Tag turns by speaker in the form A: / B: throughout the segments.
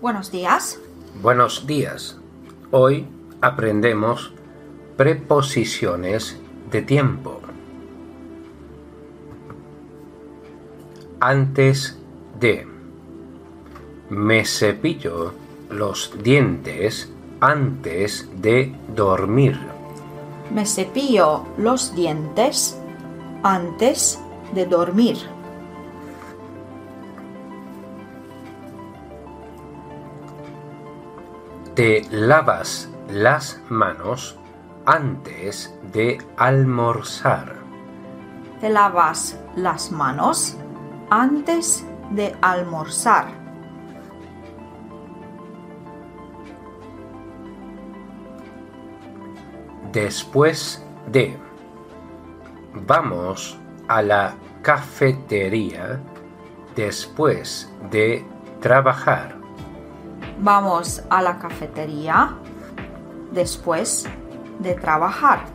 A: Buenos días.
B: Buenos días. Hoy aprendemos preposiciones de tiempo. Antes de. Me cepillo los dientes antes de dormir.
A: Me cepillo los dientes antes de dormir.
B: Te lavas las manos antes de almorzar.
A: Te lavas las manos antes de almorzar.
B: Después de. Vamos a la cafetería después de trabajar.
A: Vamos a la cafetería después de trabajar.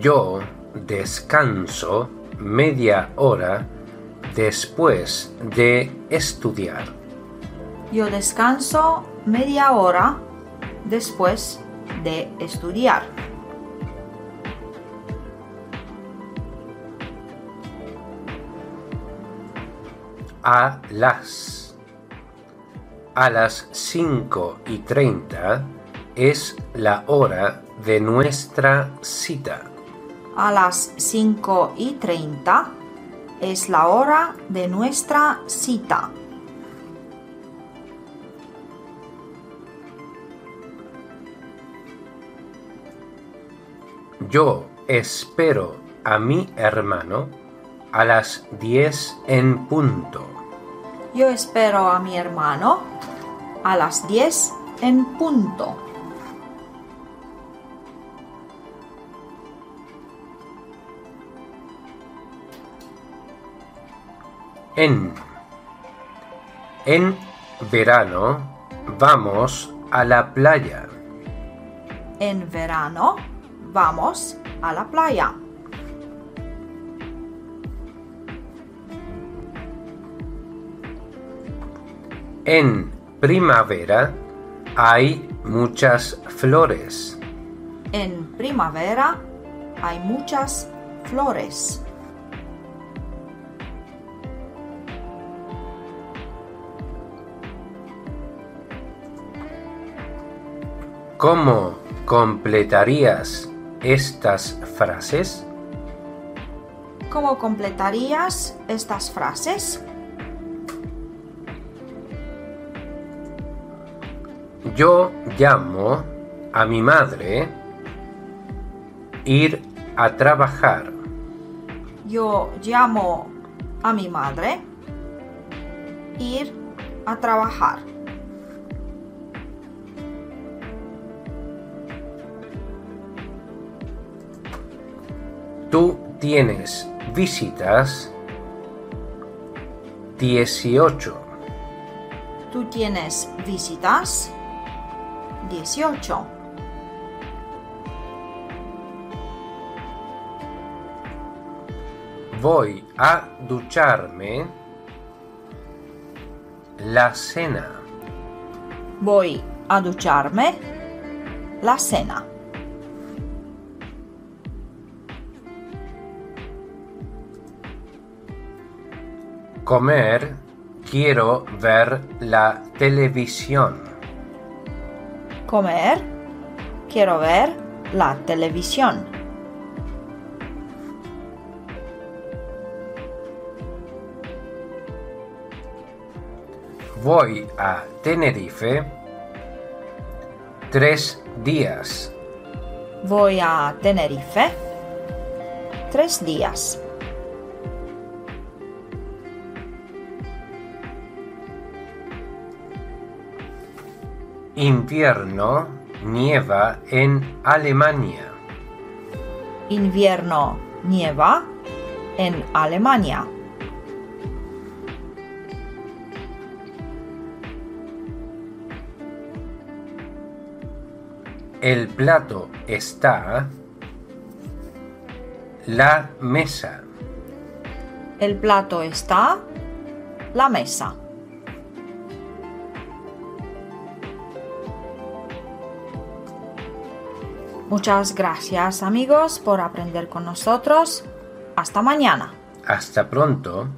B: Yo descanso media hora después de estudiar.
A: Yo descanso media hora después de estudiar.
B: A las. A las 5 y 30 es la hora de nuestra cita.
A: A las 5 y 30 es la hora de nuestra cita.
B: Yo espero a mi hermano a las 10 en punto.
A: Yo espero a mi hermano a las 10 en punto.
B: En. En verano vamos a la playa.
A: En verano vamos a la playa.
B: En primavera hay muchas flores.
A: En primavera hay muchas flores.
B: ¿Cómo completarías estas frases?
A: ¿Cómo completarías estas frases?
B: Yo llamo a mi madre ir a trabajar.
A: Yo llamo a mi madre ir a trabajar.
B: Tú tienes visitas 18.
A: Tú tienes visitas 18.
B: Voy a ducharme la cena.
A: Voy a ducharme la cena.
B: Comer, quiero ver la televisión.
A: Comer, quiero ver la televisión.
B: Voy a Tenerife tres días.
A: Voy a Tenerife tres días.
B: Invierno nieva en Alemania.
A: Invierno nieva en Alemania.
B: El plato está la mesa.
A: El plato está. La mesa. Muchas gracias amigos por aprender con nosotros. Hasta mañana.
B: Hasta pronto.